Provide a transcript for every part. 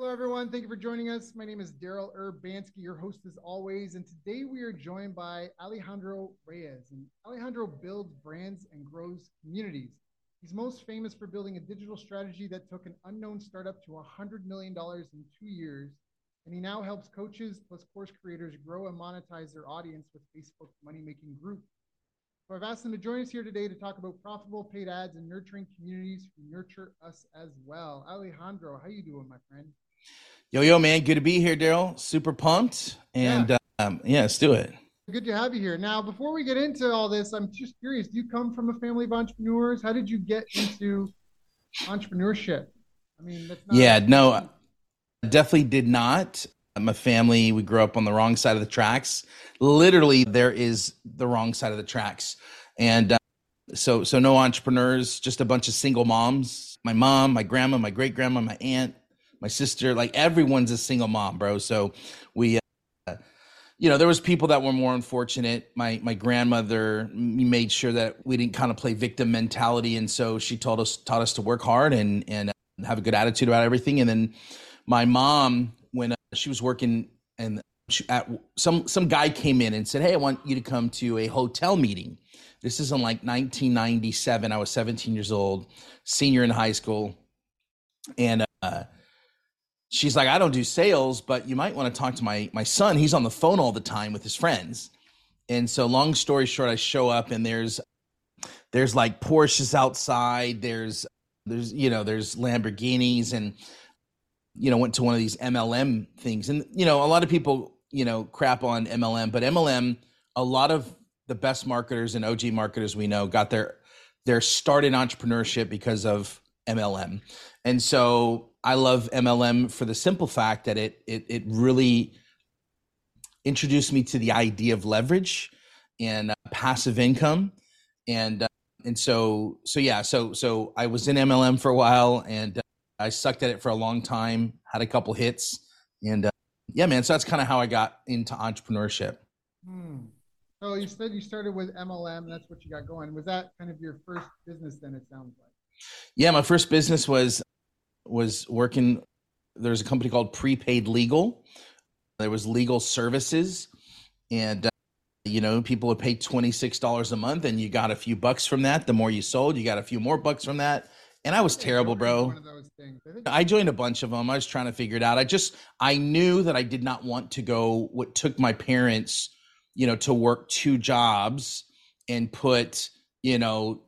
Hello, everyone. Thank you for joining us. My name is Daryl Urbanski, your host as always. And today we are joined by Alejandro Reyes. And Alejandro builds brands and grows communities. He's most famous for building a digital strategy that took an unknown startup to $100 million in two years. And he now helps coaches plus course creators grow and monetize their audience with Facebook's money making group. So I've asked him to join us here today to talk about profitable paid ads and nurturing communities who nurture us as well. Alejandro, how you doing, my friend? Yo, yo, man, good to be here, Daryl. Super pumped. And yeah. Um, yeah, let's do it. Good to have you here. Now, before we get into all this, I'm just curious do you come from a family of entrepreneurs? How did you get into entrepreneurship? I mean, that's not yeah, no, definitely did not. My family, we grew up on the wrong side of the tracks. Literally, there is the wrong side of the tracks. And uh, so, so no entrepreneurs, just a bunch of single moms. My mom, my grandma, my great grandma, my aunt, my sister, like everyone's a single mom, bro. So we, uh, you know, there was people that were more unfortunate. My my grandmother made sure that we didn't kind of play victim mentality, and so she taught us taught us to work hard and and have a good attitude about everything. And then my mom, when uh, she was working and she, at, some some guy came in and said, "Hey, I want you to come to a hotel meeting." This is in like 1997. I was 17 years old, senior in high school, and uh, she's like, I don't do sales, but you might want to talk to my my son. He's on the phone all the time with his friends. And so long story short, I show up and there's there's like Porsches outside, there's there's you know, there's Lamborghinis and you know, went to one of these MLM things. And you know, a lot of people, you know, crap on MLM, but MLM, a lot of the best marketers and OG marketers we know got their their start in entrepreneurship because of MLM. And so I love MLM for the simple fact that it it it really introduced me to the idea of leverage and uh, passive income. And uh, and so so yeah so so I was in MLM for a while and uh, I sucked at it for a long time had a couple hits and uh, yeah man so that's kind of how I got into entrepreneurship. Hmm. so you said you started with MLM that's what you got going. Was that kind of your first business then it sounds like? Yeah my first business was was working. There's a company called Prepaid Legal. There was legal services, and uh, you know people would pay twenty six dollars a month, and you got a few bucks from that. The more you sold, you got a few more bucks from that. And I was terrible, bro. I joined a bunch of them. I was trying to figure it out. I just I knew that I did not want to go. What took my parents, you know, to work two jobs and put, you know,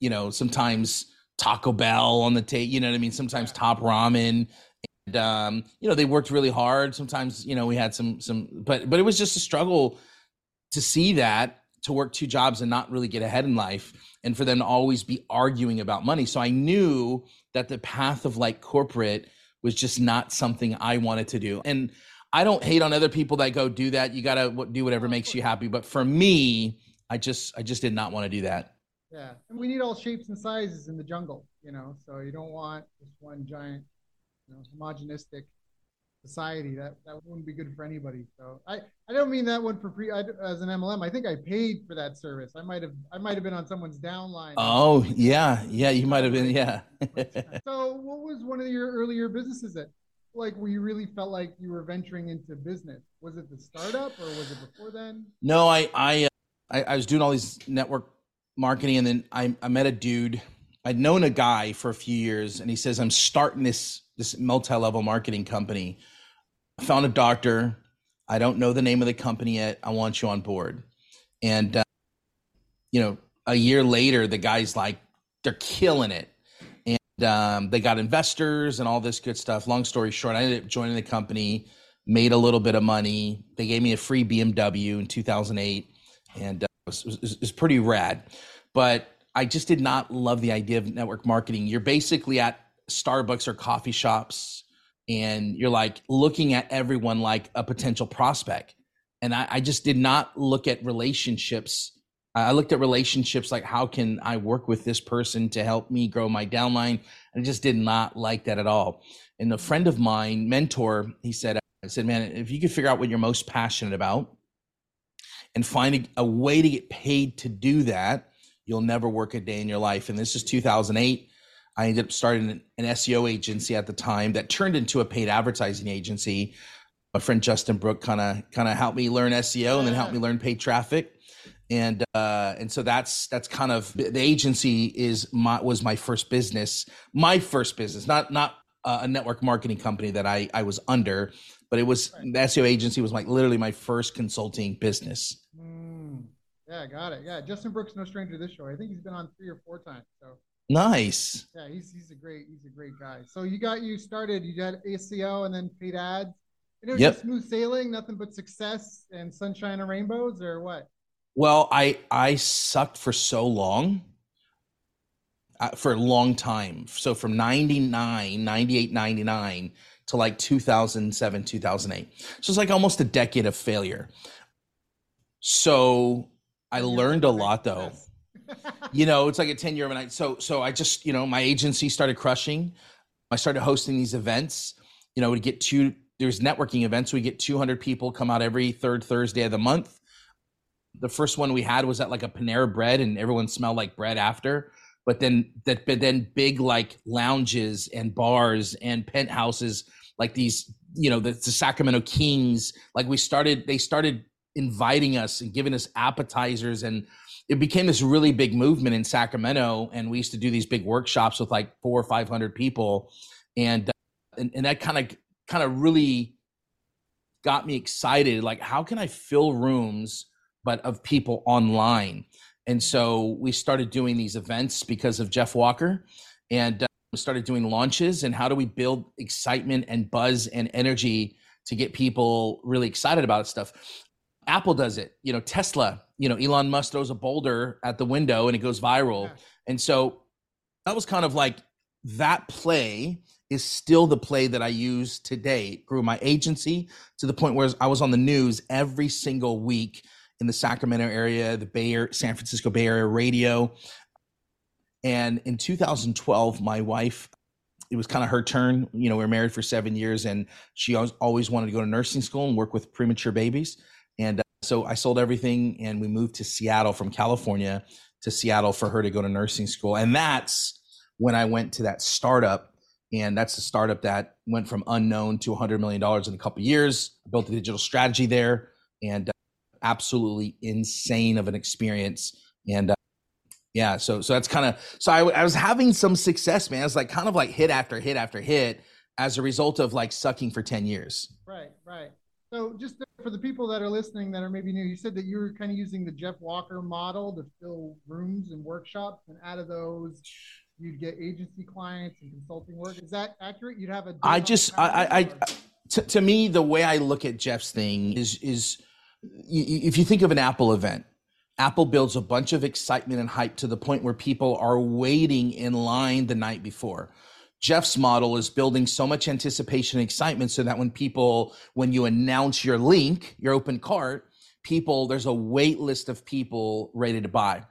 you know, sometimes Taco Bell on the tape. You know what I mean? Sometimes Top Ramen. And um, you know, they worked really hard. Sometimes, you know, we had some some but but it was just a struggle to see that to work two jobs and not really get ahead in life and for them to always be arguing about money. So I knew that the path of like corporate was just not something I wanted to do. And I don't hate on other people that go do that. You got to do whatever makes you happy, but for me, I just I just did not want to do that. Yeah, and we need all shapes and sizes in the jungle, you know. So you don't want just one giant, you know, homogenistic society. That that wouldn't be good for anybody. So I I don't mean that one for free I, as an MLM. I think I paid for that service. I might have I might have been on someone's downline. Oh yeah, yeah, you might have been. Yeah. so what was one of your earlier businesses that like where you really felt like you were venturing into business? Was it the startup or was it before then? No, I I uh, I, I was doing all these network marketing, and then I, I met a dude. I'd known a guy for a few years, and he says, "I'm starting this this multi-level marketing company. I found a doctor. I don't know the name of the company yet. I want you on board." And uh, you know, a year later, the guy's like, "They're killing it." And um, they got investors and all this good stuff. Long story short, I ended up joining the company, made a little bit of money. They gave me a free BMW in 2008, and was, was, was pretty rad. But I just did not love the idea of network marketing. You're basically at Starbucks or coffee shops and you're like looking at everyone like a potential prospect. And I, I just did not look at relationships. I looked at relationships like how can I work with this person to help me grow my downline? I just did not like that at all. And a friend of mine, mentor, he said, I said, man, if you could figure out what you're most passionate about and find a, a way to get paid to do that, you'll never work a day in your life. And this is 2008. I ended up starting an, an SEO agency at the time that turned into a paid advertising agency. My friend Justin Brooke kind of kind of helped me learn SEO and then helped me learn paid traffic. And uh, and so that's that's kind of the agency is my was my first business, my first business, not not a network marketing company that I I was under, but it was the SEO agency was like literally my first consulting business. Yeah, got it. Yeah, Justin Brooks, no stranger to this show. I think he's been on three or four times. So Nice. Yeah, he's he's a great he's a great guy. So you got you started. You got SEO and then paid ads. And it was yep. smooth sailing, nothing but success and sunshine and rainbows, or what? Well, I I sucked for so long. Uh, for a long time. So from 99, 98, 99 to like 2007, 2008. So it's like almost a decade of failure. So I learned a lot though you know, it's like a 10 year night. So, so I just, you know, my agency started crushing. I started hosting these events, you know, we get two, there's networking events. We get 200 people come out every third Thursday of the month. The first one we had was at like a Panera bread and everyone smelled like bread after. But then that, but then big like lounges and bars and penthouses, like these, you know, the, the Sacramento Kings, like we started, they started inviting us and giving us appetizers and it became this really big movement in Sacramento, and we used to do these big workshops with like four or five hundred people, and uh, and, and that kind of kind of really got me excited. Like, how can I fill rooms, but of people online? And so we started doing these events because of Jeff Walker, and uh, started doing launches. And how do we build excitement and buzz and energy to get people really excited about stuff? Apple does it. You know, Tesla you know, Elon Musk throws a boulder at the window and it goes viral. And so that was kind of like that play is still the play that I use today. It grew my agency to the point where I was on the news every single week in the Sacramento area, the Bay Area, San Francisco Bay Area radio. And in 2012, my wife, it was kind of her turn. You know, we were married for seven years, and she always, always wanted to go to nursing school and work with premature babies. And so I sold everything and we moved to Seattle from California to Seattle for her to go to nursing school. And that's when I went to that startup. And that's the startup that went from unknown to $100 million in a couple years. I built a digital strategy there and uh, absolutely insane of an experience. And uh, yeah, so so that's kind of so I, I was having some success, man. It's like kind of like hit after hit after hit as a result of like sucking for 10 years. Right, right. So just for the people that are listening that are maybe new, you said that you were kind of using the Jeff Walker model to fill rooms and workshops, and out of those, you'd get agency clients and consulting work. Is that accurate? You'd have a. I just, I, I, I to, to me, the way I look at Jeff's thing is, is if you think of an Apple event, Apple builds a bunch of excitement and hype to the point where people are waiting in line the night before. Jeff's model is building so much anticipation and excitement so that when people, when you announce your link, your open cart, people, there's a wait list of people ready to buy.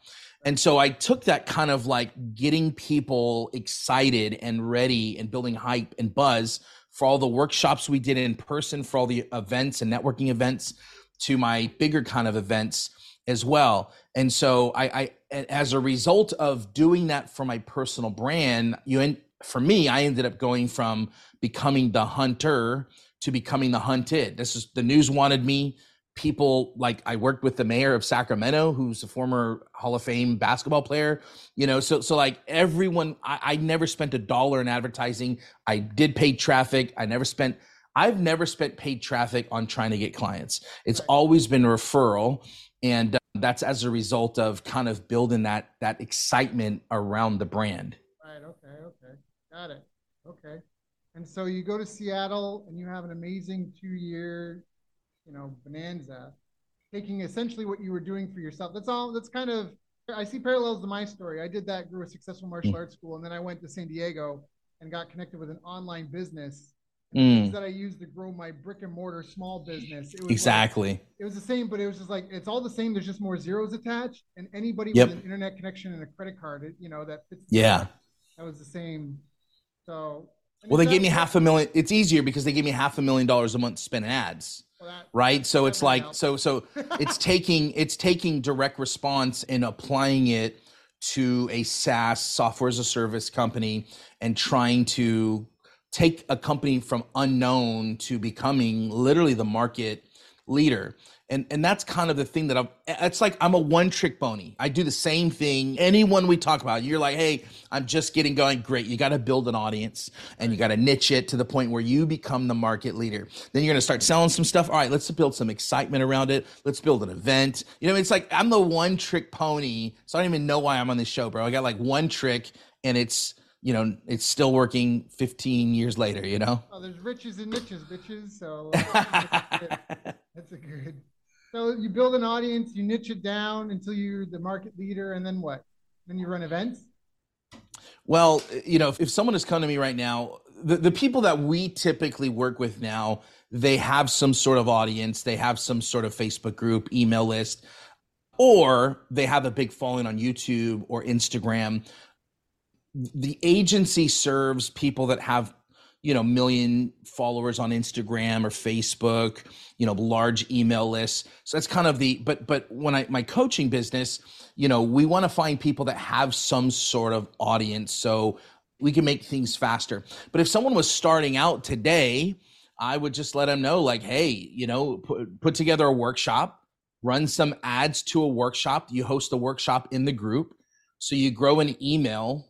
And so I took that kind of like getting people excited and ready and building hype and buzz for all the workshops we did in person, for all the events and networking events to my bigger kind of events as well. And so I, I as a result of doing that for my personal brand, you for me, I ended up going from becoming the hunter to becoming the hunted. This is the news wanted me. People like I worked with the mayor of Sacramento, who's a former Hall of Fame basketball player. You know, so so like everyone, I, I never spent a dollar in advertising. I did paid traffic. I never spent. I've never spent paid traffic on trying to get clients. It's right. always been referral, and uh, that's as a result of kind of building that that excitement around the brand. Got it. Okay. And so you go to Seattle and you have an amazing two year, you know, bonanza, taking essentially what you were doing for yourself. That's all, that's kind of, I see parallels to my story. I did that, grew a successful martial mm. arts school, and then I went to San Diego and got connected with an online business mm. that I used to grow my brick and mortar small business. It was exactly. Like, it was the same, but it was just like it's all the same. There's just more zeros attached, and anybody yep. with an internet connection and a credit card, it, you know, that fits. Yeah, that was the same. So. Well, they gave me half a million. It's easier because they gave me half a million dollars a month to spend in ads. Well, that, right so it's like so so it's taking it's taking direct response and applying it to a SaaS software as a service company and trying to take a company from unknown to becoming literally the market leader and and that's kind of the thing that I'm it's like I'm a one trick pony. I do the same thing. Anyone we talk about, you're like, "Hey, I'm just getting going." Great. You got to build an audience and you got to niche it to the point where you become the market leader. Then you're going to start selling some stuff. All right, let's build some excitement around it. Let's build an event. You know, it's like I'm the one trick pony. So I don't even know why I'm on this show, bro. I got like one trick and it's you know, it's still working 15 years later, you know? Oh, there's riches and niches, bitches. So uh, that's a good. So you build an audience, you niche it down until you're the market leader, and then what? Then you run events? Well, you know, if, if someone has come to me right now, the, the people that we typically work with now, they have some sort of audience, they have some sort of Facebook group, email list, or they have a big following on YouTube or Instagram the agency serves people that have you know million followers on instagram or facebook you know large email lists. So that's kind of the but but when i my coaching business you know we want to find people that have some sort of audience so we can make things faster. But if someone was starting out today i would just let them know like hey you know put, put together a workshop run some ads to a workshop. You host a workshop in the group. So you grow an email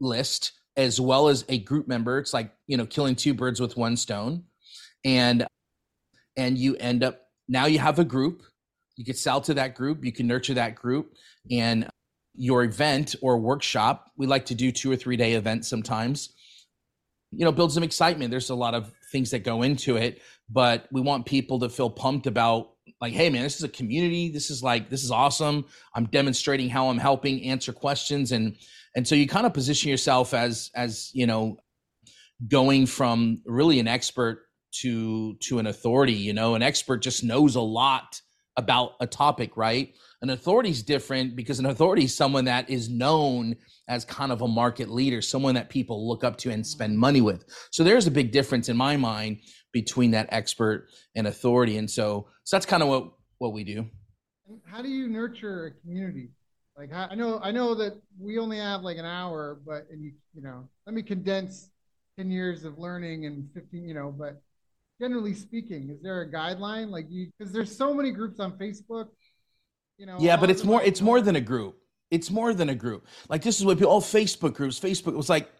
list as well as a group member. It's like you know killing two birds with one stone. And and you end up now you have a group. You can sell to that group. You can nurture that group. And your event or workshop we like to do two or three day events sometimes. You know build some excitement. There's a lot of things that go into it but we want people to feel pumped about like hey man this is a community. This is like this is awesome. I'm demonstrating how i'm helping answer questions and and so you kind of position yourself as as you know going from really an expert to to an authority you know? An expert just knows a lot about a topic right? An authority is different because an authority is someone that is known as kind of a market leader someone that people look up to and spend money with. So there's a big difference in my mind between that expert and authority. And so so that's kind of what what we do. How do you nurture a community like I know, I know that we only have like an hour, but and you, you know, let me condense ten years of learning and fifteen, you know. But generally speaking, is there a guideline? Like you, because there's so many groups on Facebook, you know. Yeah, but it's more, it's more than a group. It's more than a group. Like this is what people, all Facebook groups. Facebook was like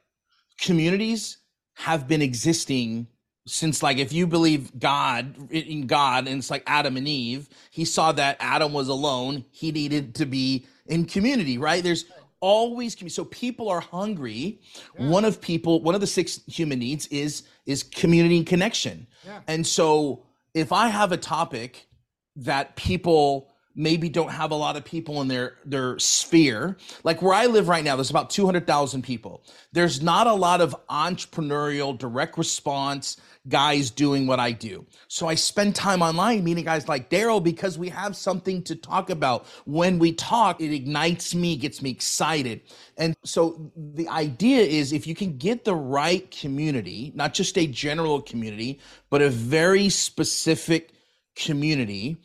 communities have been existing since like if you believe god in god and it's like adam and eve he saw that adam was alone he needed to be in community, right? There's always community. So people are hungry. Yeah. One of people, one of the six human needs is is community and connection. Yeah. And so if I have a topic that people maybe don't have a lot of people in their their sphere like where i live right now there's about 200000 people there's not a lot of entrepreneurial direct response guys doing what I do. So I spend time online meeting guys like Daryl because we have something to talk about. When we talk, it ignites me, gets me excited. And so the idea is if you can get the right community, not just a general community, but a very specific community,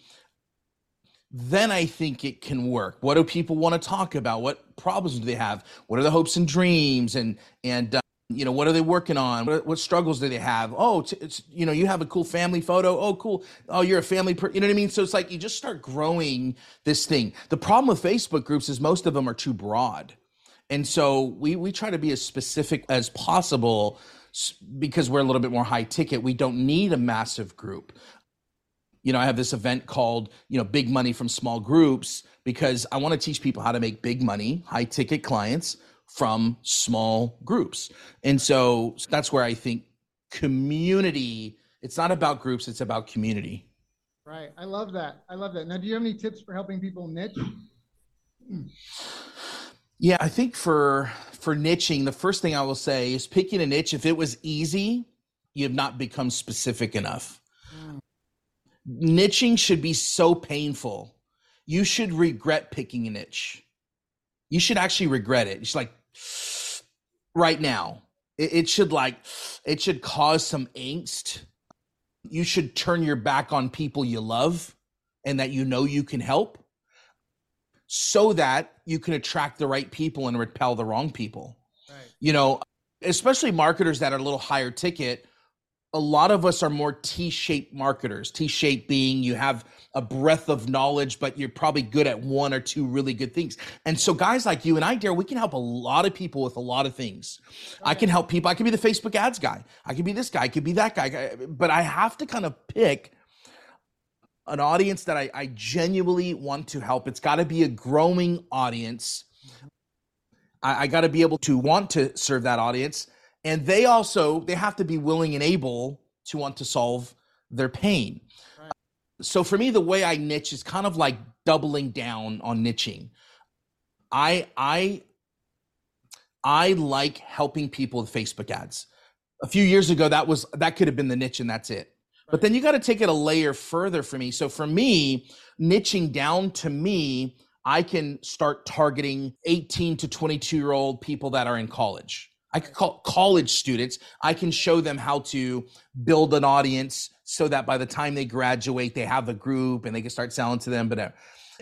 then I think it can work. What do people want to talk about? What problems do they have? What are the hopes and dreams? And and uh, you know what are they working on? What, what struggles do they have? Oh it's, it's, you know you have a cool family photo. Oh cool. Oh you're a family per-. you know what i mean? So it's like you just start growing this thing. The problem with facebook groups is most of them are too broad. And so we we try to be as specific as possible because we're a little bit more high ticket. We don't need a massive group. You know i have this event called you know big money from small groups because i want to teach people how to make big money high ticket clients from small groups. And so that's where I think community, it's not about groups, it's about community. Right. I love that. I love that. Now, do you have any tips for helping people niche? Yeah, I think for for niching, the first thing I will say is picking a niche. If it was easy, you have not become specific enough. Mm. Niching should be so painful. You should regret picking a niche. You should actually regret it. It's like right now. It, it should like it should cause some angst. You should turn your back on people you love and that you know you can help so that you can attract the right people and repel the wrong people. Right. You know, especially marketers that are a little higher ticket. A lot of us are more T-shaped marketers. T-shaped being you have a breadth of knowledge, but you're probably good at one or two really good things. And so, guys like you and I, Dare, we can help a lot of people with a lot of things. Okay. I can help people. I can be the Facebook ads guy. I can be this guy. I could be that guy. But I have to kind of pick an audience that I, I genuinely want to help. It's got to be a growing audience. I, I got to be able to want to serve that audience. And they also they have to be willing and able to want to solve their pain. Right. So for me, the way I niche is kind of like doubling down on niching. I I I like helping people with Facebook ads. A few years ago, that was that could have been the niche, and that's it. But then you got to take it a layer further for me. So for me, niching down to me, I can start targeting 18 to 22 year old people that are in college. I could call college students. I can show them how to build an audience so that by the time they graduate, they have a group and they can start selling to them. But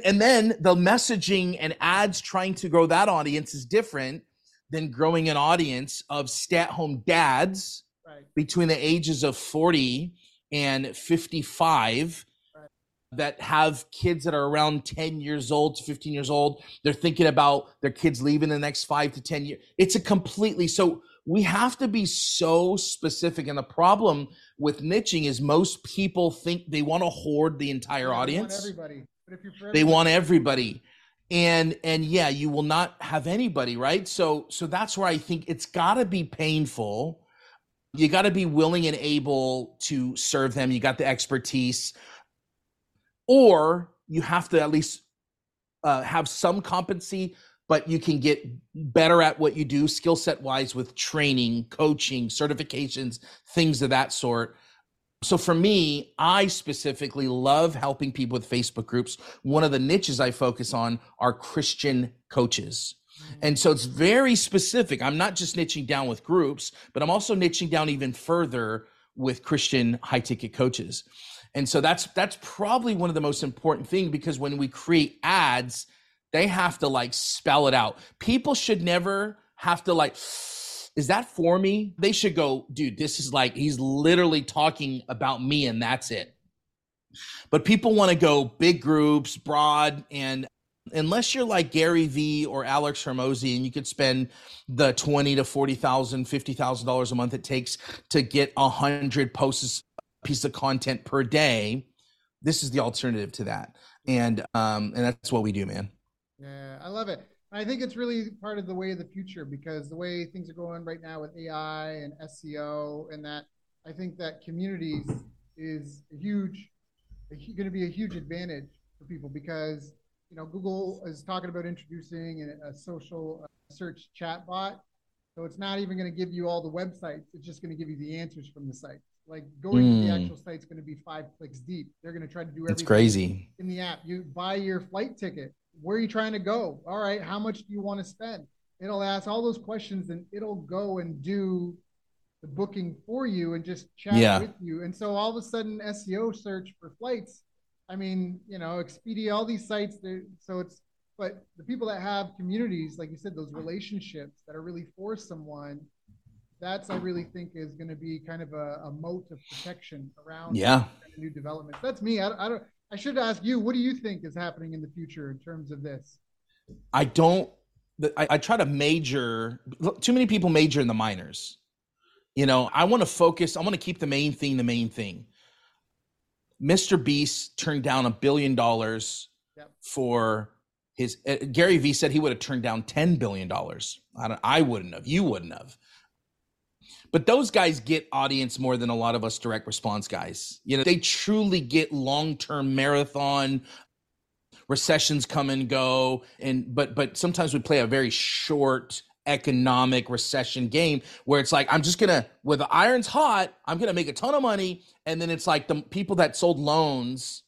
and then the messaging and ads trying to grow that audience is different than growing an audience of stay-at-home dads right. between the ages of 40 and 55 that have kids that are around 10 years old to 15 years old. They're thinking about their kids leaving the next five to 10 years. It's a completely so we have to be so specific. And the problem with niching is most people think they want to hoard the entire yeah, audience. Want everybody. But if you're everybody. They want everybody. And and yeah, you will not have anybody, right? So so that's where I think it's gotta be painful you got to be willing and able to serve them. You got the expertise, or you have to at least uh, have some competency, but you can get better at what you do, skill set wise, with training, coaching, certifications, things of that sort. So for me, I specifically love helping people with Facebook groups. One of the niches I focus on are Christian coaches. And so it's very specific. I'm not just niching down with groups, but I'm also niching down even further with Christian high ticket coaches. And so that's that's probably one of the most important thing because when we create ads, they have to like spell it out. People should never have to like is that for me? They should go, dude, this is like he's literally talking about me and that's it. But people want to go big groups, broad, and unless you're like Gary Vee or Alex Hormozi and you could spend the 20 to 40,000, 50,000 dollars a month it takes to get a hundred posts piece of content per day, this is the alternative to that. And um and that's what we do, man. Yeah, I love it. I think it's really part of the way of the future because the way things are going right now with AI and SEO and that I think that communities is a huge going to be a huge advantage for people because you know, Google is talking about introducing a, social uh, search chat bot. So it's not even going to give you all the websites. It's just going to give you the answers from the site. Like going mm. to the hmm. actual site is going to be five clicks deep. They're going to try to do everything. It's crazy in the app. You buy your flight ticket. Where are you trying to go? All right, how much do you want to spend? It'll ask all those questions, and it'll go and do the booking for you and just chat yeah. with you. And so all of a sudden, SEO search for flights I mean, you know, Expedia, all these sites. So it's, but the people that have communities, like you said, those relationships that are really for someone, that's I really think is going to be kind of a, a moat of protection around yeah new developments. That's me. I, I don't. I should ask you, what do you think is happening in the future in terms of this? I don't. I, I try to major. Too many people major in the minors. You know, I want to focus. I want to keep the main thing the main thing. Mr. Beast turned down a billion dollars yep. for his. Uh, Gary Vee said he would have turned down ten billion dollars. I, I wouldn't have. You wouldn't have. But those guys get audience more than a lot of us direct response guys. You know, they truly get long term marathon recessions come and go and but but sometimes we play a very short economic recession game where it's like i'm just gonna where the iron's hot i'm gonna make a ton of money and then it's like the people that sold loans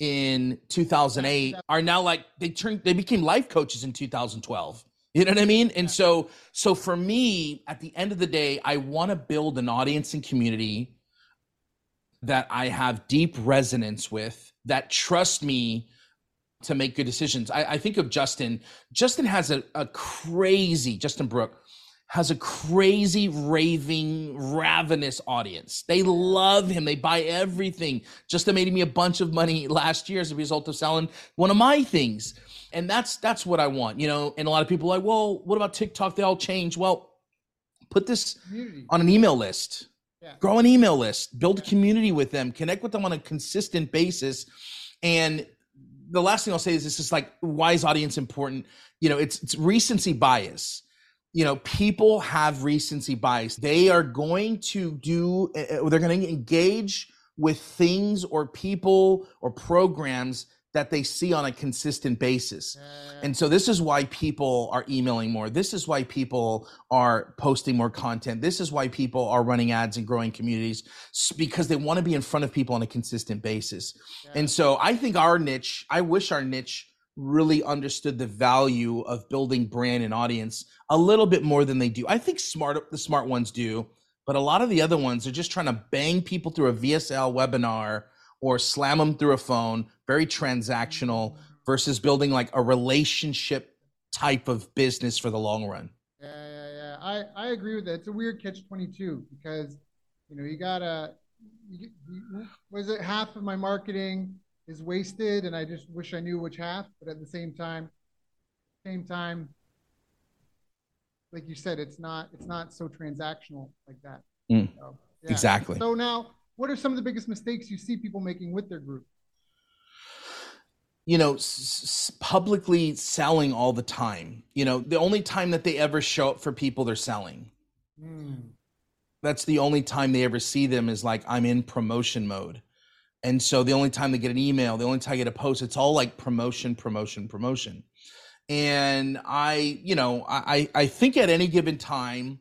in 2008 are now like they turned they became life coaches in 2012 you know what i mean and so so for me at the end of the day i want to build an audience and community that i have deep resonance with that trust me to make good decisions. I, I think of Justin. Justin has a, a crazy, Justin Brooke has a crazy, raving, ravenous audience. They love him. They buy everything. Justin made me a bunch of money last year as a result of selling one of my things. And that's that's what I want, you know. And a lot of people are like, well, what about TikTok? They all change. Well, put this on an email list. Yeah. Grow an email list, build a community with them, connect with them on a consistent basis. And the last thing I'll say is this is like why is audience important? You know, it's it's recency bias. You know, people have recency bias. They are going to do uh, they're going to engage with things or people or programs that they see on a consistent basis. And so this is why people are emailing more. This is why people are posting more content. This is why people are running ads and growing communities because they want to be in front of people on a consistent basis. Yeah. And so I think our niche, I wish our niche really understood the value of building brand and audience a little bit more than they do. I think smart the smart ones do, but a lot of the other ones are just trying to bang people through a VSL webinar or slam them through a phone, very transactional versus building like a relationship type of business for the long run. Yeah, yeah, yeah. I, I agree with that. It's a weird catch 22 because, you know, you gotta, was it half of my marketing is wasted and I just wish I knew which half, but at the same time, same time, like you said, it's not, it's not so transactional like that. Mm, so, yeah. Exactly. So now what are some of the biggest mistakes you see people making with their group? You know, s- publicly selling all the time. You know, the only time that they ever show up for people, they're selling. Mm. That's the only time they ever see them is like, I'm in promotion mode. And so the only time they get an email, the only time I get a post, it's all like promotion, promotion, promotion. And I, you know, I, I think at any given time,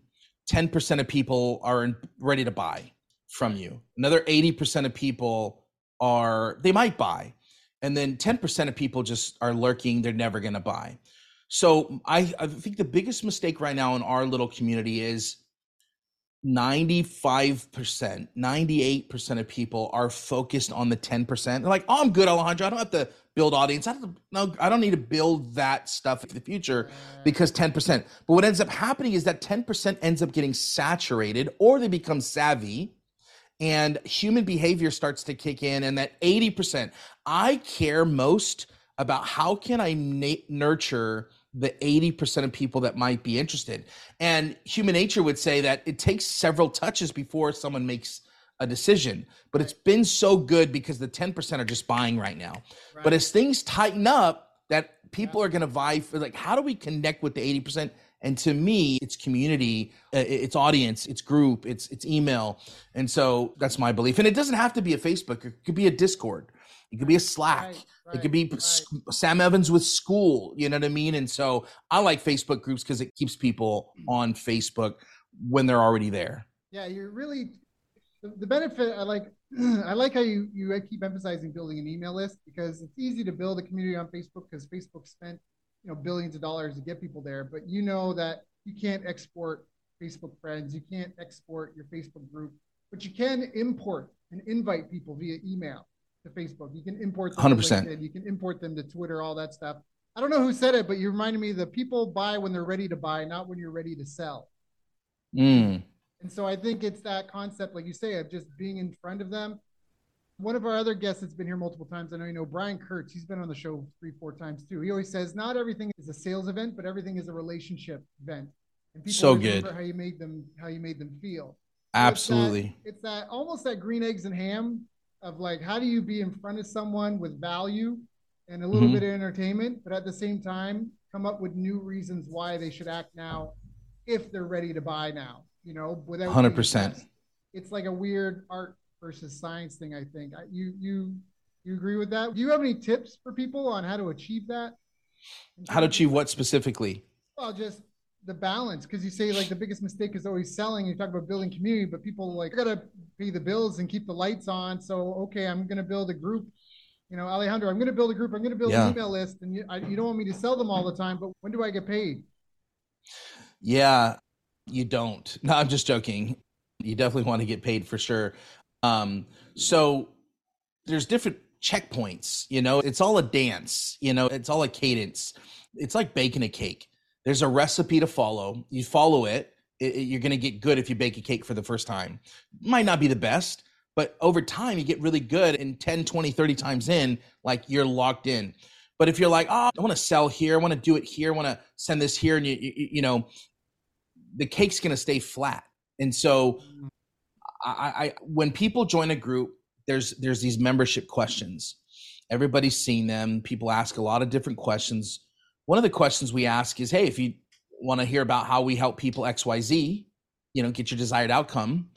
10% of people are ready to buy from you. Another 80% of people are, they might buy. And then 10% of people just are lurking, they're never going to buy. So I, I think the biggest mistake right now in our little community is 95%, 98% of people are focused on the 10%. They're like, oh, I'm good, Alejandro. I don't have to build audience. I don't, no, I don't need to build that stuff for the future because 10%. But what ends up happening is that 10% ends up getting saturated or they become savvy and human behavior starts to kick in and that 80% i care most about how can i na- nurture the 80% of people that might be interested and human nature would say that it takes several touches before someone makes a decision but it's been so good because the 10% are just buying right now right. but as things tighten up that people yeah. are going to vie for like how do we connect with the 80% and to me, it's community, uh, it's audience, it's group, it's it's email. And so that's my belief. And it doesn't have to be a Facebook. It could be a Discord. It could be a Slack. Right, right, it could be right. Sam Ovens with Skool. You know what I mean? And so I like Facebook groups because it keeps people on Facebook when they're already there. Yeah, you're really the benefit. I like. I like how you you keep emphasizing building an email list because it's easy to build a community on Facebook because Facebook spent you know billions of dollars to get people there but you know that you can't export facebook friends you can't export your facebook group but you can import and invite people via email to facebook you can import them 100% LinkedIn, you can import them to twitter all that stuff i don't know who said it but you reminded me that people buy when they're ready to buy not when you're ready to sell mm. and so i think it's that concept like you say of just being in front of them one of our other guests that's been here multiple times, I know you know Brian Kurtz. He's been on the show three, four times too. He always says not everything is a sales event, but everything is a relationship event. And people so good. how you made them, how you made them feel. Absolutely. It's that, it's that almost that green eggs and ham of like how do you be in front of someone with value and a little mm-hmm. bit of entertainment, but at the same time come up with new reasons why they should act now if they're ready to buy now. You know, without hundred percent. It's like a weird art versus science thing. I think you you You agree with that? Do you have any tips for people on how to achieve that? How to achieve what specifically? Well, just the balance because you say like the biggest mistake is always selling. You talk about building community, but people like i gotta pay the bills and keep the lights on. So okay, I'm gonna build a group. You know, Alejandro, I'm gonna build a group. I'm gonna build yeah. an email list, and you, I, you don't want me to sell them all the time. But when do I get paid? Yeah, you don't. No, I'm just joking. You definitely want to get paid for sure. Um, so there's different checkpoints. You know, it's all a dance. You know, it's all a cadence. It's like baking a cake there's a recipe to follow. You follow it, it, it you're going to get good if you bake a cake for the first time. Might not be the best, but over time you get really good and 10, 20, 30 times in, like you're locked in. But if you're like, oh, I want to sell here, I want to do it here, I want to send this here, and you, you, you know, the cake's going to stay flat. And so, I, I, when people join a group, there's there's these membership questions. Everybody's seen them. People ask a lot of different questions one of the questions we ask is hey if you want to hear about how we help people xyz you know get your desired outcome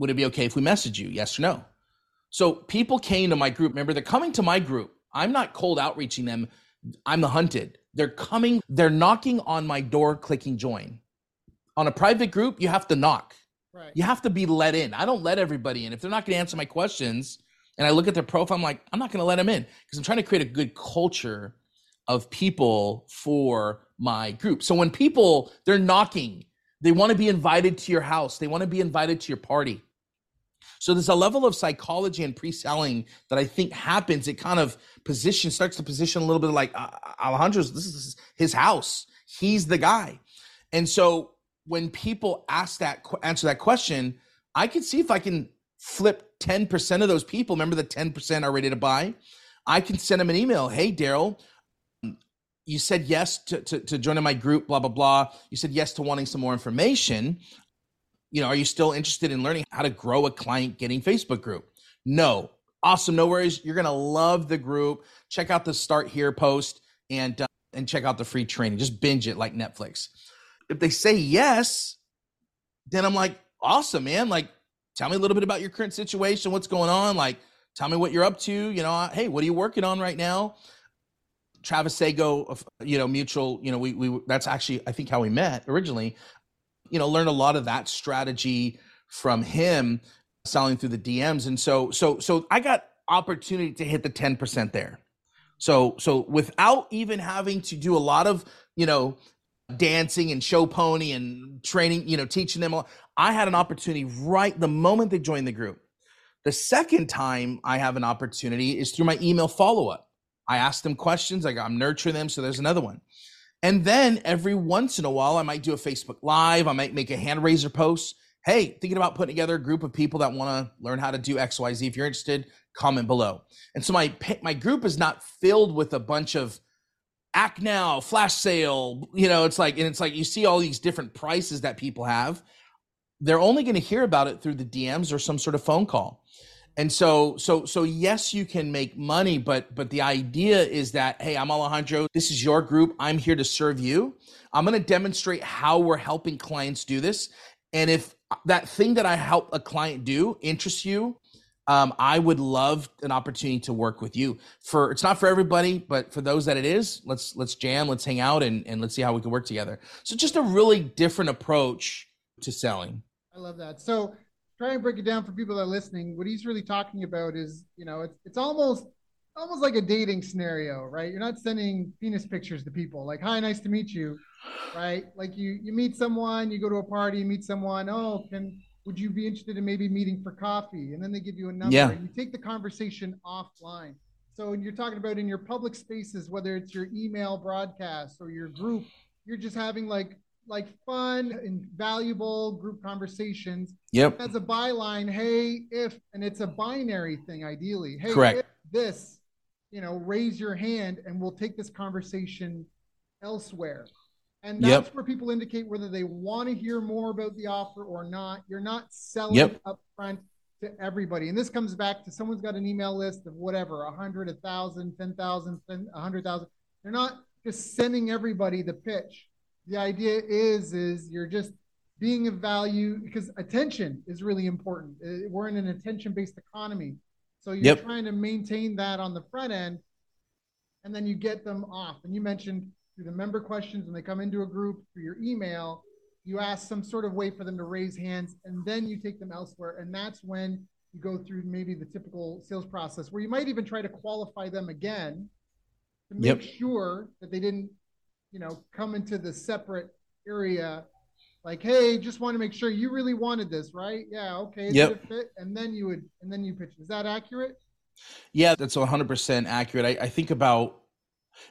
would it be okay if we message you? Yes or no? So people came to my group remember they're coming to my group. I'm not cold outreaching them. I'm the hunted. They're coming they're knocking on my door clicking join. On a private group you have to knock. Right. you have to be let in. I don't let everybody in. If they're not going to answer my questions and i look at their profile i'm like i'm not going to let them in because i'm trying to create a good culture of people for my group. So when people they're knocking, they want to be invited to your house, they want to be invited to your party. So there's a level of psychology and pre-selling that I think happens. It kind of position starts to position a little bit like uh, Alejandro's. This is his house. He's the guy. And so when people ask that answer that question, I can see if I can flip 10% of those people. Remember the 10% are ready to buy. I can send them an email. Hey, Daryl, you said yes to, to, to joining my group, blah, blah, blah. You said yes to wanting some more information. You know, are you still interested in learning how to grow a client getting Facebook group? No. Awesome. No worries. You're going to love the group. Check out the start here post and, uh, and check out the free training. Just binge it like Netflix. If they say yes, then I'm like, awesome, man. Like, tell me a little bit about your current situation. What's going on? Like, tell me what you're up to. You know, hey, what are you working on right now? Travis Sago, you know, mutual, you know, we, we, that's actually, I think how we met originally, you know, learned a lot of that strategy from him selling through the DMs. And so, so, so I got opportunity to hit the 10% there. So, so without even having to do a lot of, you know, dancing and show pony and training, you know, teaching them, I had an opportunity right the moment they joined the group. The second time I have an opportunity is through my email follow up. I ask them questions. I, I'm nurturing them. So there's another one. And then every once in a while, I might do a Facebook Live. I might make a hand raiser post. Hey, thinking about putting together a group of people that want to learn how to do X, Y, Z. If you're interested, comment below. And so my my group is not filled with a bunch of act now, flash sale. You know, it's like and it's like you see all these different prices that people have. They're only going to hear about it through the DMs or some sort of phone call and so so so yes you can make money but but the idea is that hey i'm alejandro. This is your group. I'm here to serve you. I'm going to demonstrate how we're helping clients do this. And if that thing that i help a client do interests you um, i would love an opportunity to work with you. For it's not for everybody but for those that it is let's let's jam let's hang out and, and let's see how we can work together. So just a really different approach to selling. I love that. So try and break it down for people that are listening. What he's really talking about is, you know, it's it's almost almost like a dating scenario, right? You're not sending penis pictures to people like, "Hi, nice to meet you," right? Like you you meet someone, you go to a party, you meet someone. Oh, can would you be interested in maybe meeting for coffee? And then they give you a number. Yeah. And you take the conversation offline. So when you're talking about in your public spaces, whether it's your email broadcast or your group, you're just having like like fun and valuable group conversations. Yep. As a byline, hey, if, and it's a binary thing ideally. Hey, Correct. this, you know, raise your hand and we'll take this conversation elsewhere. And that's yep. where people indicate whether they want to hear more about the offer or not. You're not selling yep. up front to everybody. And this comes back to someone's got an email list of whatever, 100, 1,000, 10,000, 100,000. They're not just sending everybody the pitch the idea is is you're just being of value because attention is really important. Uh, we're in an attention based economy. So you're yep. trying to maintain that on the front end, and then you get them off. And you mentioned through the member questions when they come into a group through your email, you ask some sort of way for them to raise hands, and then you take them elsewhere. And that's when you go through maybe the typical sales process where you might even try to qualify them again to make yep. sure that they didn't, you know, come into the separate area like, hey, just want to make sure you really wanted this, right? Yeah, okay. Yep. Fit? And then you would, and then you pitch. Is that accurate? Yeah, that's 100% accurate. I, I think about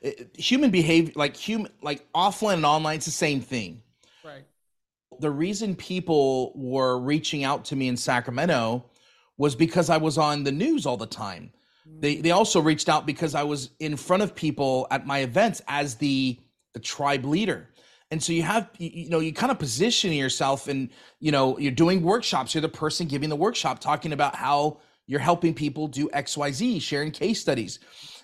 it, human behavior, like human, like offline and online, it's the same thing. Right. The reason people were reaching out to me in Sacramento was because I was on the news all the time. Mm. They they also reached out because I was in front of people at my events as the the tribe leader. And so you have you know you kind of position yourself and you know you're doing workshops. You're the person giving the workshop talking about how you're helping people do xyz sharing case studies.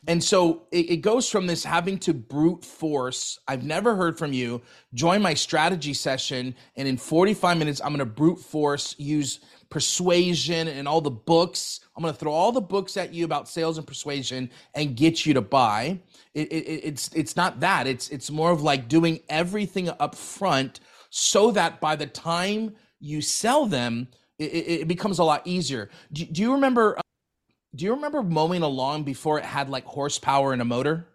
And so it, it, goes from this having to brute force i've never heard from you. Join my strategy session and in 45 minutes i'm going to brute force use persuasion and all the books. I'm going to throw all the books at you about sales and persuasion and get you to buy. It, it, it's it's not that. It's it's more of like doing everything up front so that by the time you sell them it, it becomes a lot easier. Do, do you remember um, do you remember mowing a lawn before it had like horsepower and a motor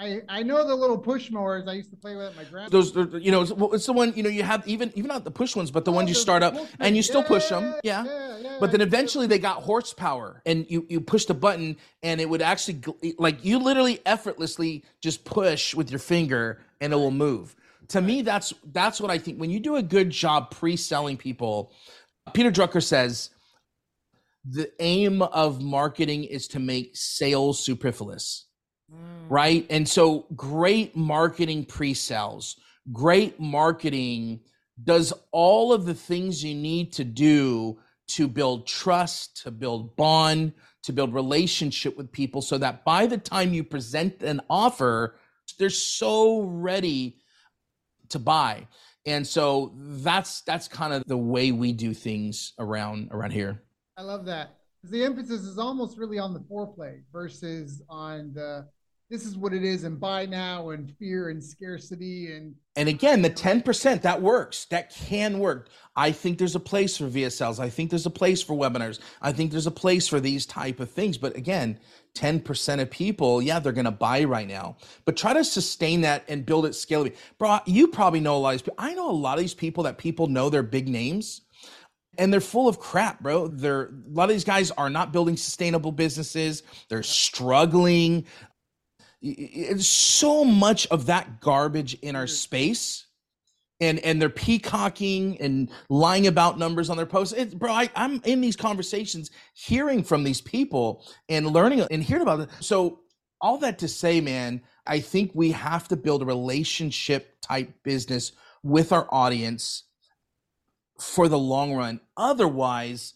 I, I know the little push mowers I used to play with at my grandma. Those, you know, it's, it's, the one, you know, you have even, even not the push ones, but the oh, ones you start up and you still yeah, push them. Yeah. yeah, yeah but then eventually they got horsepower and you, you push the button and it would actually, like, you literally effortlessly just push with your finger and it will move. To me, that's, that's what I think. When you do a good job pre selling people, Peter Drucker says, the aim of marketing is to make sales superfluous mm. right? And so great marketing pre-sales, great marketing does all of the things you need to do to build trust, to build bond, to build relationship with people so that by the time you present an offer, they're so ready to buy. And so that's that's kind of the way we do things around around here. I love that. The emphasis is almost really on the foreplay versus on the this is what it is and buy now and fear and scarcity and and again the 10% that works that can work. I think there's a place for vsls i think there's a place for webinars. I think there's a place for these type of things. But again 10% of people yeah they're to buy right now. But try to sustain that and build it scalably bro you probably know a lot of these people i know a lot of these people that people know they're big names and they're full of crap, bro. They're a lot of these guys are not building sustainable businesses. They're struggling it's so much of that garbage in our mm. space and and they're peacocking and lying about numbers on their posts. It, bro, I, am in these conversations, hearing from these people and learning and hearing about it. So all that to say, man, I think we have to build a relationship type business with our audience for the long run. Otherwise,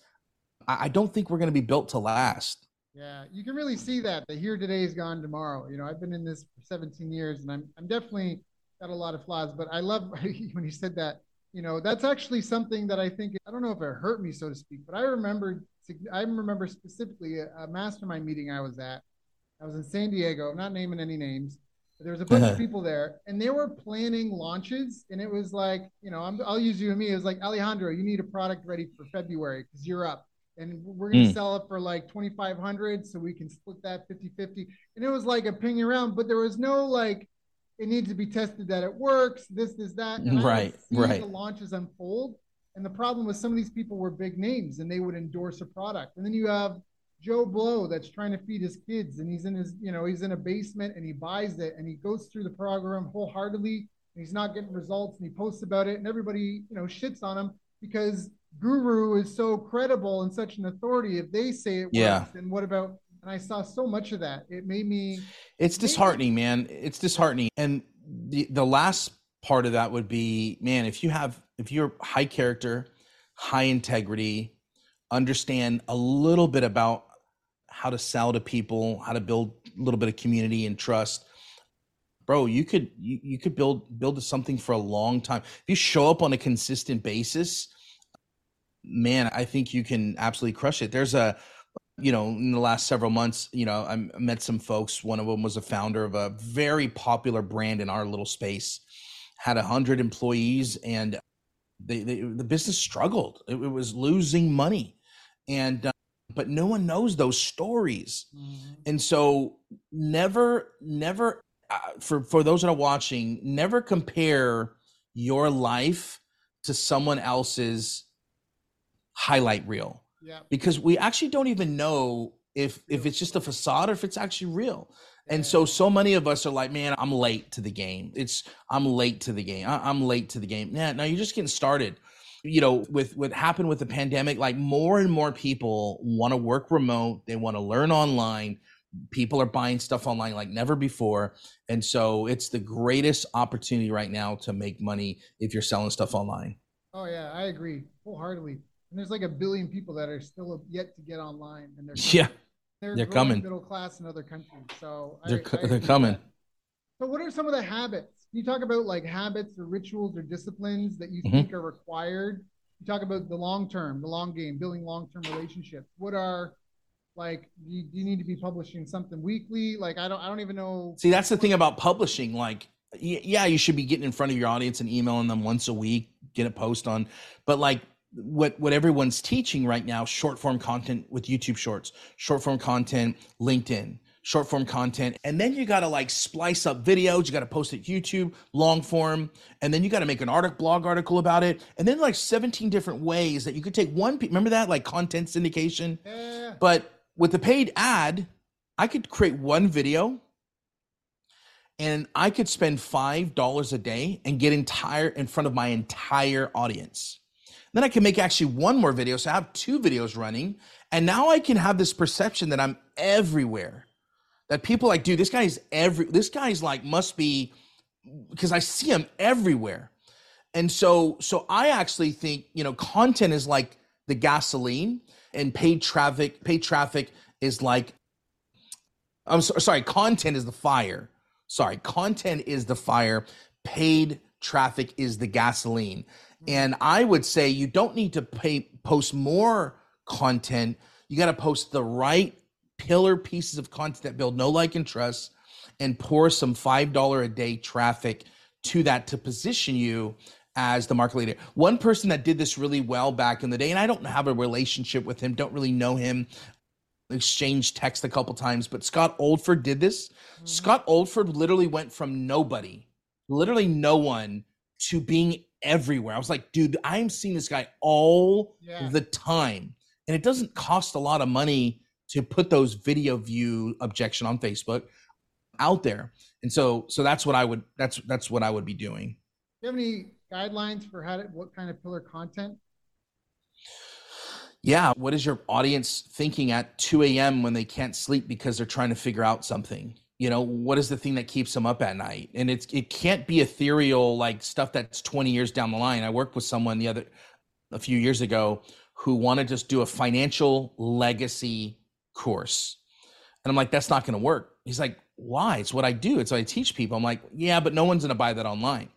I, I don't think we're going to be built to last. Yeah, you can really see that. The here today is gone tomorrow. You know, I've been in this for 17 years, and I'm I'm definitely got a lot of flaws. But I love when you said that. You know, that's actually something that I think I don't know if it hurt me, so to speak, but I remember I remember specifically a, a mastermind meeting I was at. I was in San Diego. I'm not naming any names. But there was a bunch of people there, and they were planning launches, and it was like, you know, i will use you and me. It was like Alejandro, you need a product ready for February because you're up and we're going to mm. sell it for like 2500 so we can split that 50 50 and it was like a ping around but there was no like it needs to be tested that it works this this that. And right right. the launches unfold. And the problem was some of these people were big names and they would endorse a product. And then you have joe blow that's trying to feed his kids and he's in his you know he's in a basement and he buys it and he goes through the program wholeheartedly and he's not getting results and he posts about it and everybody you know shits on him because guru is so credible and such an authority. If they say it yeah. works, then what about? And I saw so much of that. It made me. It's disheartening, man. It's disheartening. And the the last part of that would be, man, if you have if you're high character, high integrity, understand a little bit about how to sell to people, how to build a little bit of community and trust bro you could you, you could build build something for a long time if you show up on a consistent basis man, I think you can absolutely crush it. There's a, you know, in the last several months, you know, I met some folks. One of them was a founder of a very popular brand in our little space, had a hundred employees, and they, they, the business struggled. It, it, was losing money, and uh, but no one knows those stories, mm-hmm. and so never, never uh, for for those that are watching, never compare your life to someone else's highlight reel. Yeah. Because we actually don't even know if if it's just a facade or if it's actually real. And so so many of us are like, man, I'm late to the game. It's I'm late to the game. I, am late to the game. Yeah, now you're just getting started. You know, with what happened with the pandemic, like more and more people want to work remote. They want to learn online. People are buying stuff online like never before. And so it's the greatest opportunity right now to make money if you're selling stuff online. Oh yeah, I agree wholeheartedly. And there's like a billion people that are still yet to get online, and they're coming. yeah, they're, they're coming. Middle class in other countries, so they're I, I they're coming. So, what are some of the habits? Can you talk about like habits or rituals or disciplines that you mm-hmm. think are required? You talk about the long term, the long game, building long term relationships. What are like do you, do you need to be publishing something weekly? Like I don't I don't even know. See, that's the thing about publishing. Like yeah, you should be getting in front of your audience and emailing them once a week, get a post on, but like what what everyone's teaching right now short form content with youtube shorts short form content linkedin short form content and then you got to like splice up videos you got to post it youtube long form and then you got to make an article blog article about it and then like 17 different ways that you could take one remember that like content syndication yeah. but with the paid ad i could create one video and i could spend five dollars a day and get entire in front of my entire audience then I can make actually one more video. So I have two videos running. And now I can have this perception that I'm everywhere. That people like, dude, this guy's every this guy's like must be because I see him everywhere. And so so I actually think, you know, content is like the gasoline and paid traffic, paid traffic is like I'm so, sorry, content is the fire. Sorry, content is the fire. Paid traffic is the gasoline. And I would say you don't need to pay, post more content. You got to post the right pillar pieces of content that build no like and trust and pour some $5 a day traffic to that to position you as the market leader. One person that did this really well back in the day, and I don't have a relationship with him, don't really know him, exchanged text a couple times, but Scott Oldford did this. Mm-hmm. Scott Oldford literally went from nobody, literally no one, to being everywhere. I was like, dude, I'm seeing this guy all yeah. the time. And it doesn't cost a lot of money to put those video view objection on Facebook out there. And so so that's what I would that's that's what I would be doing. Do you have any guidelines for how to what kind of pillar content? Yeah. What is your audience thinking at 2 a.m. when they can't sleep because they're trying to figure out something? You know what is the thing that keeps them up at night? And it's it can't be ethereal like stuff that's 20 years down the line. I worked with someone the other a few years ago who wanted to just do a financial legacy course. And i'm like that's not going to work. He's like why? It's what i do. It's what i teach people. I'm like yeah but no one's going to buy that online.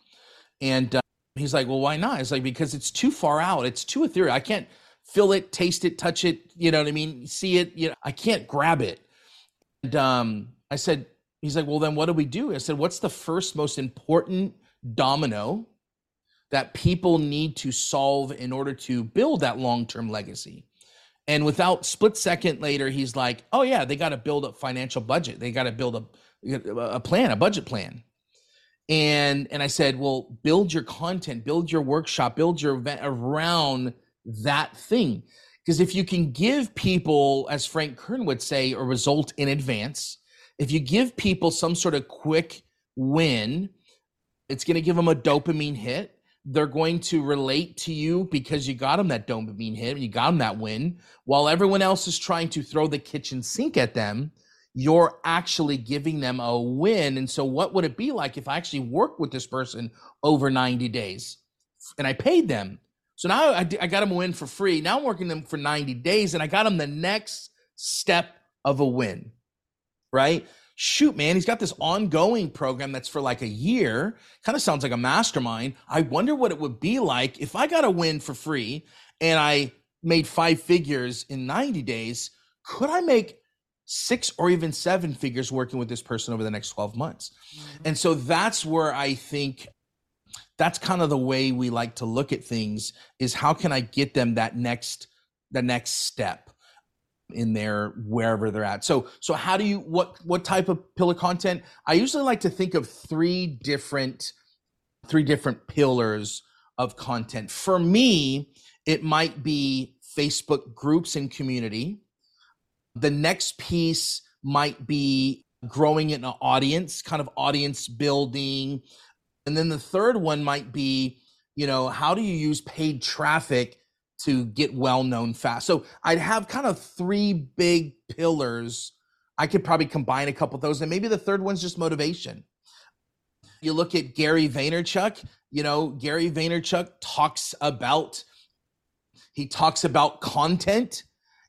And uh, he's like well why not? It's like because it's too far out. It's too ethereal. I can't feel it taste it touch it you know what i mean see it you know i can't grab it. And um I said, he's like, well, then what do we do? I said, what's the first most important domino that people need to solve in order to build that long term legacy? And without split second later, he's like, oh, yeah, they got to build a financial budget. They got to build a, a plan, a budget plan. And, and I said, well, build your content, build your workshop, build your event around that thing. Because if you can give people, as Frank Kern would say, a result in advance, if you give people some sort of quick win, it's going to give them a dopamine hit. They're going to relate to you because you got them that dopamine hit and you got them that win. While everyone else is trying to throw the kitchen sink at them, you're actually giving them a win. And so, what would it be like if I actually worked with this person over 90 days and I paid them? So now I, I got them a win for free. Now I'm working them for 90 days and I got them the next step of a win right? Shoot, man, he's got this ongoing program that's for like a year. Kind of sounds like a mastermind. I wonder what it would be like if I got a win for free and I made five figures in 90 days, could I make six or even seven figures working with this person over the next 12 months? Mm-hmm. And so that's where I think that's kind of the way we like to look at things is how can I get them that next the next step in there wherever they're at. So so how do you what what type of pillar content? I usually like to think of three different three different pillars of content. For me, it might be Facebook groups and community. The next piece might be growing an audience, kind of audience building. And then the third one might be, you know, how do you use paid traffic to get well known fast? So I'd have kind of three big pillars. I could probably combine a couple of those. And maybe the third one's just motivation. You look at Gary Vaynerchuk, you know, Gary Vaynerchuk talks about he talks about content.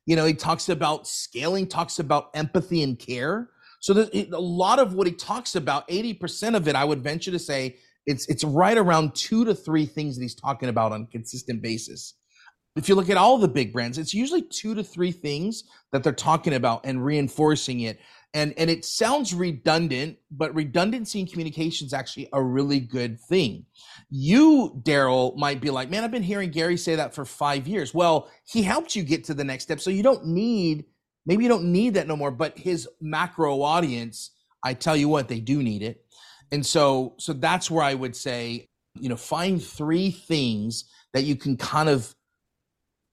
You know, he talks about scaling, talks about empathy and care. So there's a lot of what he talks about, 80% of it, I would venture to say, it's it's right around two to three things that he's talking about on a consistent basis. If you look at all the big brands, it's usually two to three things that they're talking about and reinforcing it. And and it sounds redundant but redundancy in communication is actually a really good thing. You daryl might be like man i've been hearing gary say that for five years. Well he helped you get to the next step so you don't need maybe you don't need that no more but his macro audience i tell you what they do need it. And so so that's where i would say you know find three things that you can kind of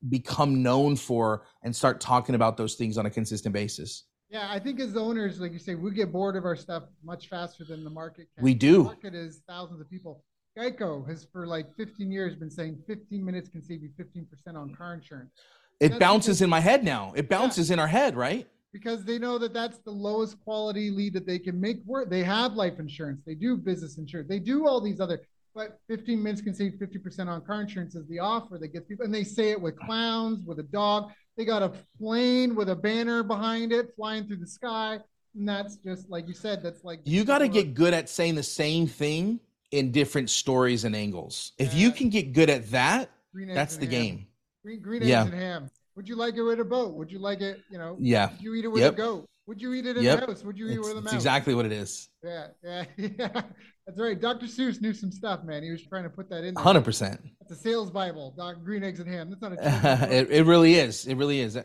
become known for and start talking about those things on a consistent basis yeah, I think as owners, like you say, we get bored of our stuff much faster than the market can. We do. The market is thousands of people. Geico has for like 15 years been saying 15 minutes can save you 15% on car insurance. It bounces because, in my head now. It bounces yeah, in our head, right? Because they know that that's the lowest quality lead that they can make work. They have life insurance, they do business insurance, they do all these other. But 15 minutes can save 50% on car insurance is the offer that gets people, and they say it with clowns, with a dog. They got a plane with a banner behind it flying through the sky. And that's just like you said, that's like you got to get good at saying the same thing in different stories and angles. If you can get good at that, that's the ham. game. Green, green eggs yeah. and ham. Would you like it with a boat? Would you like it, you know? Yeah. You eat it with yep. a goat? Would you eat it in yep. a house? Would you eat it's, it with a mouse? exactly what it is. Yeah, yeah, yeah. That's right. Dr. Seuss knew some stuff, man. He was trying to put that in. Hundred percent. It's a sales Bible. Doc, green eggs and ham. That's not a. it, it really is. It really is.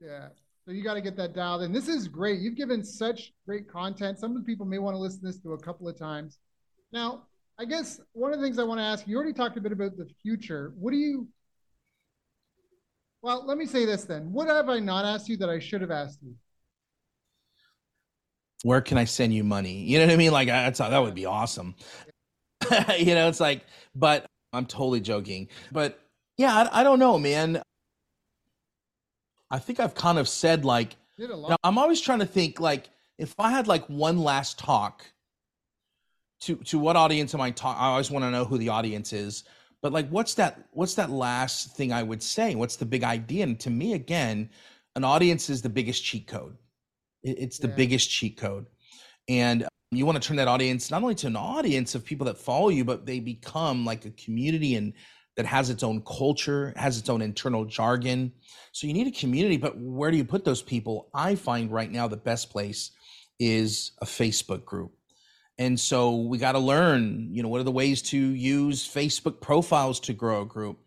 Yeah. So you got to get that dialed in. This is great. You've given such great content. Some of the people may want to listen to this to a couple of times. Now, I guess one of the things I want to ask you already talked a bit about the future. What do you? Well, let me say this then. What have I not asked you that I should have asked you? Where can I send you money? You know what I mean? Like that's that would be awesome. you know, it's like, but I'm totally joking. But yeah, I, I don't know, man. I think I've kind of said like now, I'm always trying to think like if I had like one last talk to to what audience am I talking? I always want to know who the audience is. But like what's that what's that last thing I would say? What's the big idea? And to me again, an audience is the biggest cheat code. It's the yeah. biggest cheat code. And um, you want to turn that audience not only to an audience of people that follow you, but they become like a community and that has its own culture, has its own internal jargon. So you need a community, but where do you put those people? I find right now the best place is a Facebook group. And so we got to learn, you know, what are the ways to use Facebook profiles to grow a group?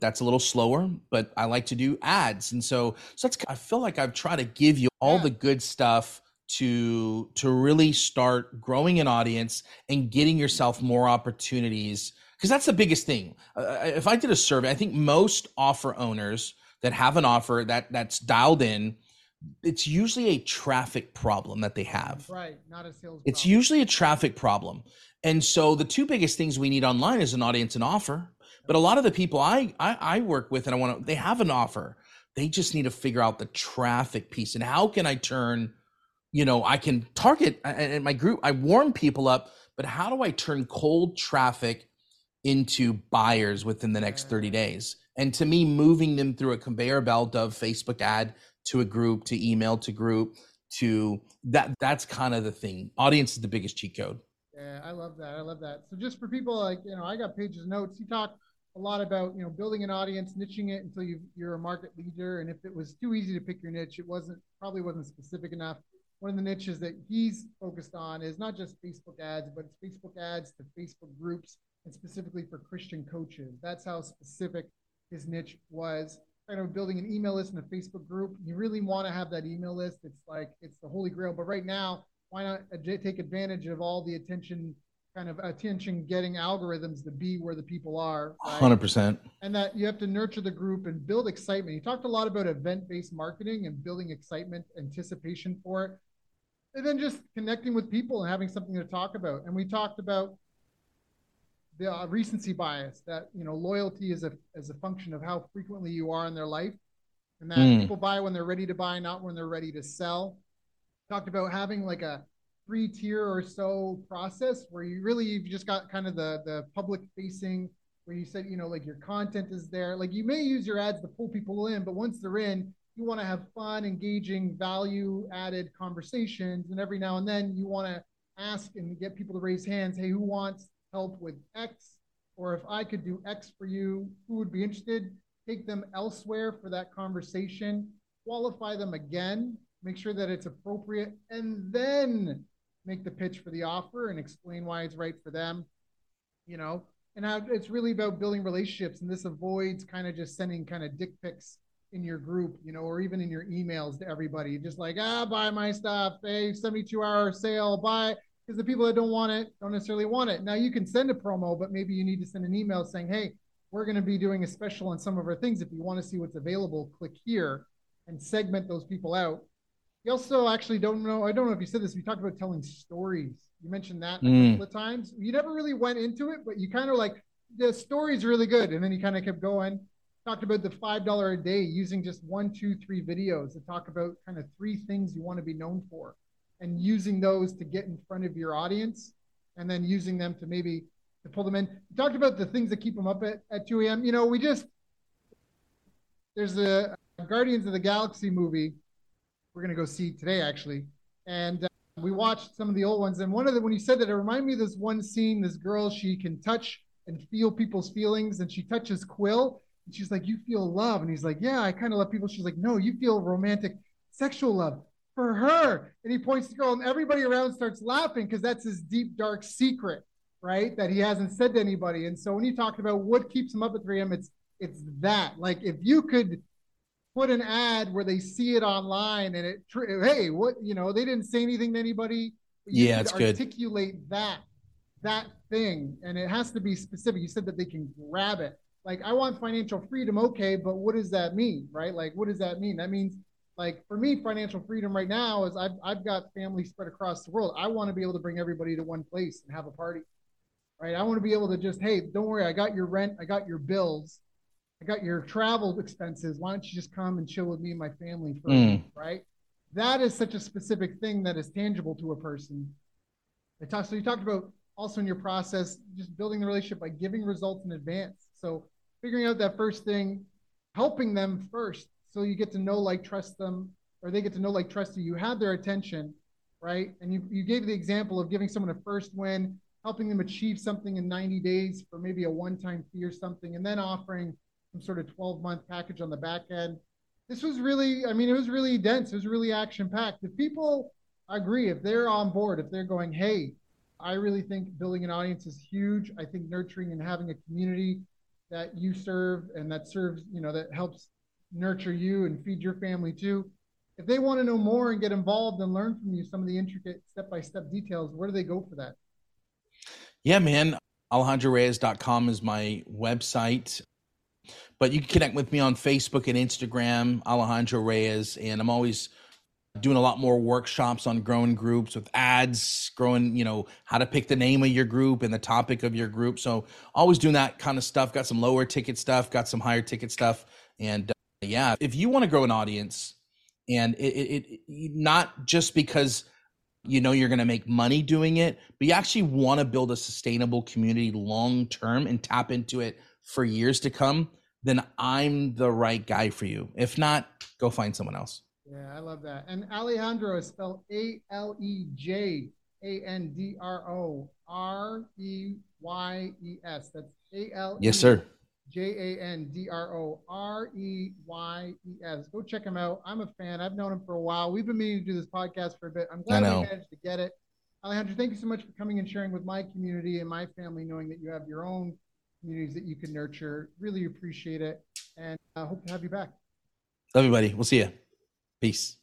That's a little slower, but I like to do ads. And so so that's I feel like I've tried to give you all yeah. the good stuff to to really start growing an audience and getting yourself more opportunities because that's the biggest thing. Uh, if I did a survey, I think most offer owners that have an offer that that's dialed in, it's usually a traffic problem that they have. Right, not a sales. It's usually a traffic problem, and so the two biggest things we need online is an audience and offer. But a lot of the people I I, I work with and I want to, they have an offer. They just need to figure out the traffic piece and how can I turn, you know, I can target and my group. I warm people up, but how do I turn cold traffic into buyers within the next 30 mm. days. And to me, moving them through a conveyor belt of Facebook ad to a group to email to group to that that's kind of the thing. Audience is the biggest cheat code. Yeah, I love that. I love that. So just for people like, you know, I got pages notes. You talk a lot about you know building an audience, niching it until you you're a market leader. And if it was too easy to pick your niche, it wasn't probably wasn't specific enough. One of the niches that he's focused on is not just Facebook ads, but it's Facebook ads to Facebook groups and specifically for Christian coaches. That's how specific his niche was. Kind of building an email list in a Facebook group. You really want to have that email list. It's like it's the holy grail. But right now, why not uh, take advantage of all the attention kind of attention getting algorithms to be where the people are right? 100% and that you have to nurture the group and build excitement. You talked a lot about event-based marketing and building excitement anticipation for it. And then just connecting with people and having something to talk about. And we talked about the uh, recency bias that you know loyalty is a as a function of how frequently you are in their life. And that mm. people buy when they're ready to buy not when they're ready to sell. Talked about having like a three tier or so process where you really you've just got kind of the the public facing where you said you know like your content is there. Like you may use your ads to pull people in but once they're in you want to have fun engaging value added conversations. And every now and then you want to ask and get people to raise hands hey who wants help with x? Or if i could do x for you who would be interested? Take them elsewhere for that conversation. Qualify them again. Make sure that it's appropriate. And then make the pitch for the offer and explain why it's right for them you know? And it's really about building relationships and this avoids kind of just sending kind of dick pics in your group you know or even in your emails to everybody. Just like ah buy my stuff. Hey 72 hour sale. Buy because the people that don't want it don't necessarily want it. Now you can send a promo but maybe you need to send an email saying hey we're going to be doing a special on some of our things. If you want to see what's available click here and segment those people out you also actually don't know. I don't know if you said this. We talked about telling stories. You mentioned that mm. a couple of times. You never really went into it, but you kind of like the story's really good, and then you kind of kept going. Talked about the five dollar a day using just one, two, three videos to talk about kind of three things you want to be known for, and using those to get in front of your audience, and then using them to maybe to pull them in. You talked about the things that keep them up at, at 2 a.m. You know, we just there's a Guardians of the Galaxy movie we're going to go see today, actually. And uh, we watched some of the old ones. And one of the, when you said that, it reminded me of this one scene this girl, she can touch and feel people's feelings. And she touches Quill. And she's like, You feel love. And he's like, Yeah, I kind of love people. She's like, No, you feel romantic, sexual love for her. And he points to the girl, and everybody around starts laughing because that's his deep, dark secret, right? That he hasn't said to anybody. And so when you talked about what keeps him up at 3 a.m., it's it's that. Like if you could put an ad where they see it online and it hey what you know they didn't say anything to anybody. Yeah it's good. articulate that that thing. And it has to be specific. You said that they can grab it. Like i want financial freedom okay but what does that mean right? Like what does that mean? That means like for me financial freedom right now is i've, I've got family spread across the world. I want to be able to bring everybody to one place and have a party right? I want to be able to just hey don't worry i got your rent i got your bills I got your travel expenses. Why don't you just come and chill with me and my family for mm. right? That is such a specific thing that is tangible to a person. I talk, so you talked about also in your process, just building the relationship by giving results in advance. So figuring out that first thing, helping them first, so you get to know, like, trust them, or they get to know, like, trust you. You have their attention, right? And you, you gave the example of giving someone a first win, helping them achieve something in 90 days for maybe a one-time fee or something, and then offering some sort of 12 month package on the back end. This was really, I mean, it was really dense. It was really action packed. If people agree, if they're on board, if they're going, hey, I really think building an audience is huge. I think nurturing and having a community that you serve and that serves, you know, that helps nurture you and feed your family too. If they want to know more and get involved and learn from you some of the intricate step by step details, where do they go for that? Yeah, man. AlejandroReyes.com is my website. But you can connect with me on Facebook and Instagram, Alejandro Reyes, and I'm always doing a lot more workshops on growing groups with ads, growing, you know, how to pick the name of your group and the topic of your group. So always doing that kind of stuff. Got some lower ticket stuff, got some higher ticket stuff, and uh, yeah, if you want to grow an audience, and it, it, it not just because you know you're going to make money doing it, but you actually want to build a sustainable community long term and tap into it for years to come then I'm the right guy for you. If not, go find someone else. Yeah, I love that. And Alejandro is spelled A L E J A N D R O R E Y E S. That's A L. Yes, sir. J A N D R O R E Y E S. Go check him out. I'm a fan. I've known him for a while. We've been meaning to do this podcast for a bit. I'm glad we managed to get it. Alejandro, thank you so much for coming and sharing with my community and my family, knowing that you have your own communities that you can nurture. Really appreciate it, and I hope to have you back. Love you, buddy. We'll see you. Peace.